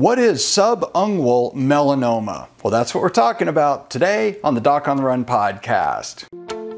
What is subungual melanoma? Well, that's what we're talking about today on the Doc on the Run podcast.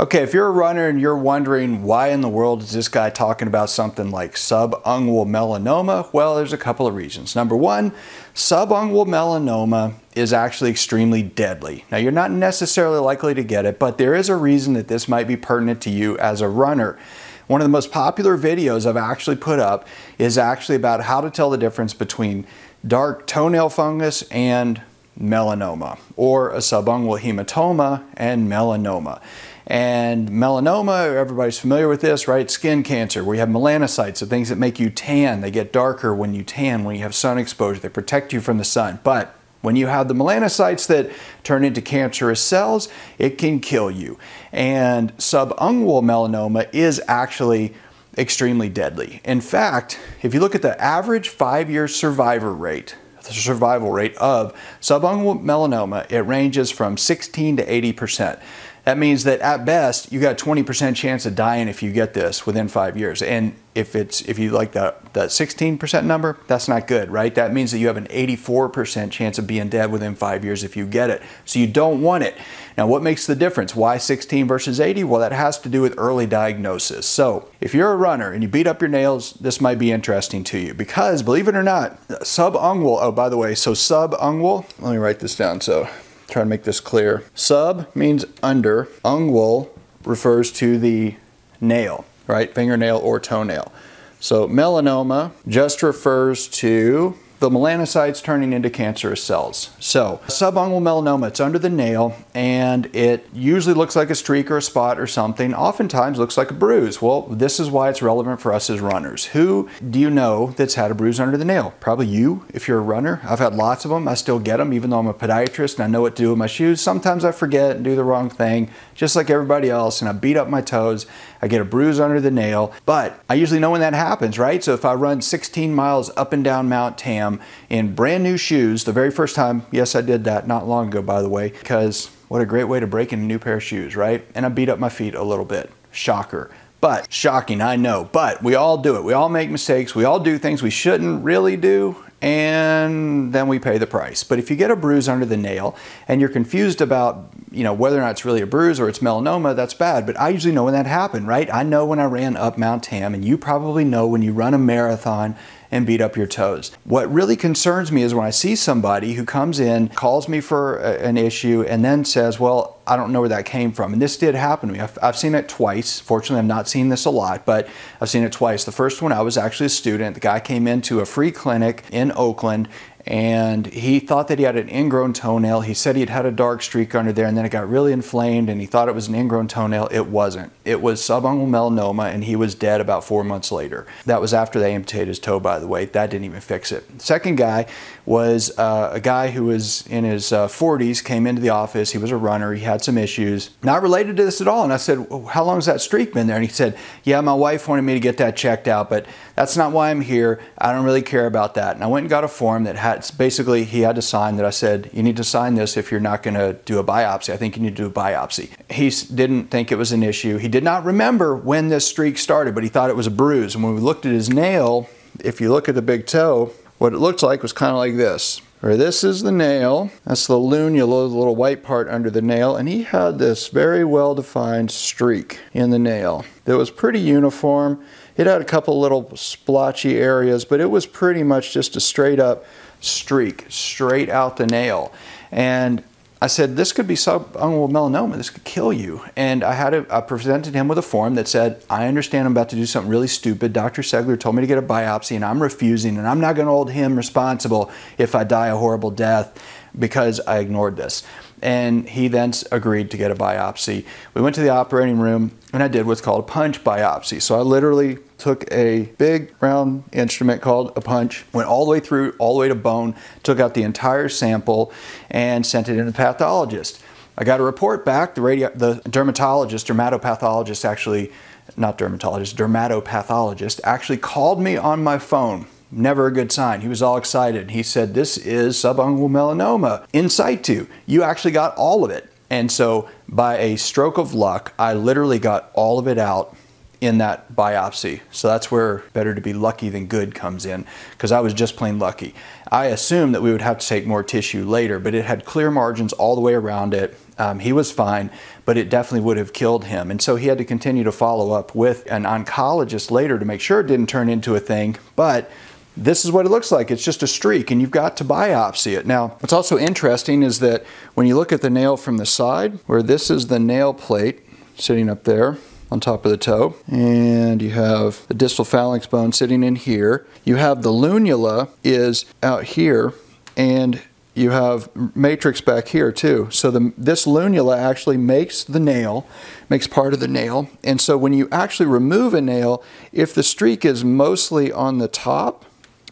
Okay, if you're a runner and you're wondering why in the world is this guy talking about something like subungual melanoma, well, there's a couple of reasons. Number one, subungual melanoma is actually extremely deadly. Now, you're not necessarily likely to get it, but there is a reason that this might be pertinent to you as a runner. One of the most popular videos I've actually put up is actually about how to tell the difference between dark toenail fungus and melanoma, or a subungual hematoma and melanoma. And melanoma, everybody's familiar with this, right? Skin cancer, We have melanocytes, the things that make you tan. They get darker when you tan, when you have sun exposure. They protect you from the sun. But when you have the melanocytes that turn into cancerous cells, it can kill you. And subungual melanoma is actually extremely deadly. In fact, if you look at the average five year survivor rate, the survival rate of subungual melanoma, it ranges from 16 to 80 percent. That means that at best you got a 20% chance of dying if you get this within five years. And if it's if you like that that 16% number, that's not good, right? That means that you have an 84% chance of being dead within five years if you get it. So you don't want it. Now, what makes the difference? Why 16 versus 80? Well, that has to do with early diagnosis. So if you're a runner and you beat up your nails, this might be interesting to you because, believe it or not, subungual. Oh, by the way, so subungual. Let me write this down. So try to make this clear. Sub means under, ungual refers to the nail, right? Fingernail or toenail. So melanoma just refers to the melanocytes turning into cancerous cells. So, subungual melanoma, it's under the nail and it usually looks like a streak or a spot or something, oftentimes looks like a bruise. Well, this is why it's relevant for us as runners. Who do you know that's had a bruise under the nail? Probably you if you're a runner. I've had lots of them. I still get them even though I'm a podiatrist and I know what to do with my shoes. Sometimes I forget and do the wrong thing, just like everybody else, and I beat up my toes. I get a bruise under the nail, but I usually know when that happens, right? So if I run 16 miles up and down Mount Tam in brand new shoes, the very first time, yes, I did that not long ago, by the way, because what a great way to break in a new pair of shoes, right? And I beat up my feet a little bit. Shocker. But shocking, I know. But we all do it. We all make mistakes. We all do things we shouldn't really do and then we pay the price. But if you get a bruise under the nail and you're confused about, you know, whether or not it's really a bruise or it's melanoma, that's bad. But I usually know when that happened, right? I know when I ran up Mount Tam, and you probably know when you run a marathon and beat up your toes. What really concerns me is when I see somebody who comes in, calls me for a, an issue, and then says, Well, I don't know where that came from. And this did happen to me. I've, I've, seen it twice. Fortunately, I've not seen this a lot, but I've seen it twice. The first one, I was actually a student. The guy came into a free clinic in Oakland and he thought that he had an ingrown toenail. He said he had had a dark streak under there, and then it got really inflamed, and he thought it was an ingrown toenail. It wasn't. It was subungual melanoma, and he was dead about four months later. That was after they amputated his toe, by the way. That didn't even fix it. Second guy was uh, a guy who was in his uh, 40s, came into the office. He was a runner. He had some issues, not related to this at all. And I said, well, How long has that streak been there? And he said, Yeah, my wife wanted me to get that checked out, but that's not why I'm here. I don't really care about that. And I went and got a form that had basically he had to sign that I said, you need to sign this if you're not going to do a biopsy. I think you need to do a biopsy. He didn't think it was an issue. He did not remember when this streak started, but he thought it was a bruise. And when we looked at his nail, if you look at the big toe, what it looked like was kind of like this. Or this is the nail. That's the lunula, the little white part under the nail. And he had this very well defined streak in the nail that was pretty uniform. It had a couple little splotchy areas, but it was pretty much just a straight up streak, straight out the nail. And I said, this could be subungual melanoma. This could kill you. And I had a, I presented him with a form that said, I understand I'm about to do something really stupid. Dr. Segler told me to get a biopsy and I'm refusing and I'm not going to hold him responsible if I die a horrible death. because I ignored this. And he then agreed to get a biopsy. We went to the operating room and I did what's called a punch biopsy. So I literally took a big round instrument called a punch, went all the way through, all the way to bone, took out the entire sample, and sent it in to the pathologist. I got a report back. The, radio, the dermatologist, dermatopathologist, actually, not dermatologist, dermatopathologist, actually called me on my phone. Never a good sign. He was all excited. He said, This is subungual melanoma in situ. You actually got all of it. And so, by a stroke of luck, I literally got all of it out in that biopsy. So that's where better to be lucky than good comes in because I was just plain lucky. I assumed that we would have to take more tissue later, but it had clear margins all the way around it. Um, he was fine, but it definitely would have killed him. And so he had to continue to follow up with an oncologist later to make sure it didn't turn into a thing. But this is what it looks like. It's just a streak, and you've got to biopsy it. Now, what's also interesting is that when you look at the nail from the side, where this is the nail plate sitting up there, on top of the toe. And you have the distal phalanx bone sitting in here. You have the lunula is out here and you have matrix back here too. So the, this lunula actually makes the nail, makes part of the nail. And so when you actually remove a nail, if the streak is mostly on the top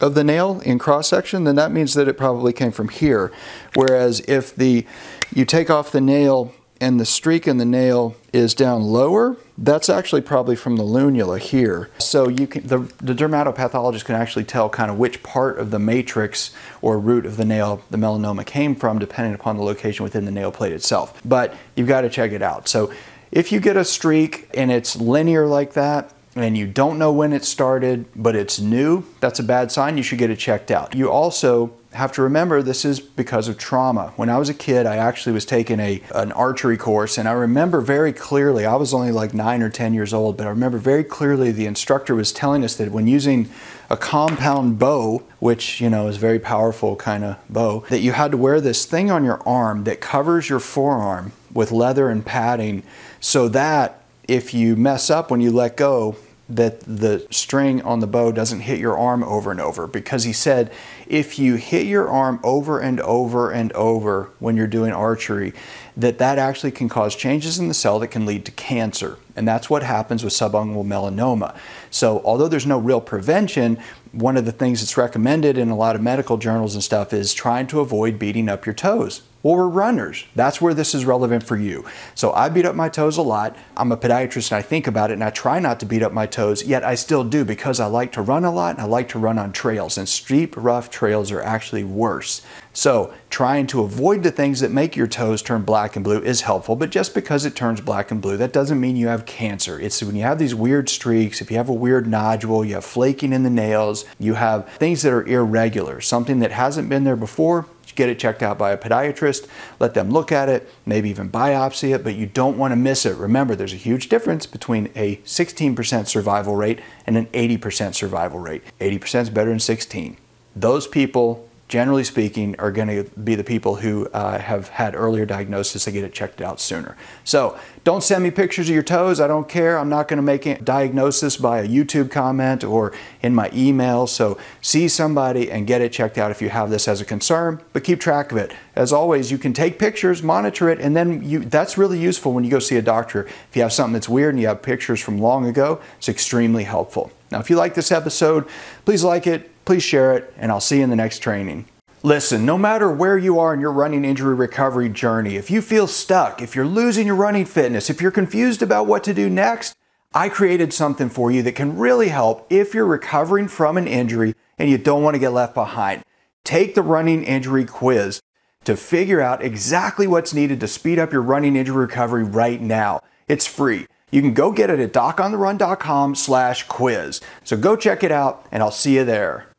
of the nail in cross section, then that means that it probably came from here. Whereas if the you take off the nail and the streak in the nail is down lower, that's actually probably from the lunula here. So you can the, the dermatopathologist can actually tell kind of which part of the matrix or root of the nail the melanoma came from depending upon the location within the nail plate itself. But you've got to check it out. So if you get a streak and it's linear like that, and you don't know when it started, but it's new, that's a bad sign. You should get it checked out. You also have to remember this is because of trauma. When I was a kid, I actually was taking a an archery course and I remember very clearly, I was only like 9 or 10 years old, but I remember very clearly the instructor was telling us that when using a compound bow, which, you know, is very powerful kind of bow, that you had to wear this thing on your arm that covers your forearm with leather and padding so that if you mess up when you let go, that the string on the bow doesn't hit your arm over and over. Because he said if you hit your arm over and over and over when you're doing archery that that actually can cause changes in the cell that can lead to cancer. And that's what happens with subungual melanoma. So although there's no real prevention one of the things that's recommended in a lot of medical journals and stuff is trying to avoid beating up your toes well, we're runners. That's where this is relevant for you. So I beat up my toes a lot. I'm a podiatrist and I think about it and I try not to beat up my toes, yet I still do because I like to run a lot and I like to run on trails. And steep, rough trails are actually worse. So trying to avoid the things that make your toes turn black and blue is helpful, but just because it turns black and blue, that doesn't mean you have cancer. It's when you have these weird streaks, if you have a weird nodule, you have flaking in the nails, you have things that are irregular, something that hasn't been there before, get it checked out by a podiatrist, let them look at it, maybe even biopsy it, but you don't want to miss it. Remember, there's a huge difference between a 16% survival rate and an 80% survival rate. 80% is better than 16. Those people generally speaking, are going to be the people who uh, have had earlier diagnosis and get it checked out sooner. So don't send me pictures of your toes. I don't care. I'm not going to make a diagnosis by a YouTube comment or in my email. So see somebody and get it checked out if you have this as a concern, but keep track of it. As always, you can take pictures, monitor it, and then you, that's really useful when you go see a doctor. If you have something that's weird and you have pictures from long ago, it's extremely helpful. Now, if you like this episode, please like it, please share it, and I'll see you in the next training. Listen, no matter where you are in your running injury recovery journey, if you feel stuck, if you're losing your running fitness, if you're confused about what to do next, I created something for you that can really help if you're recovering from an injury and you don't want to get left behind. Take the running injury quiz to figure out exactly what's needed to speed up your running injury recovery right now. It's free. You can go get it at docontherun.com slash quiz. So go check it out and I'll see you there.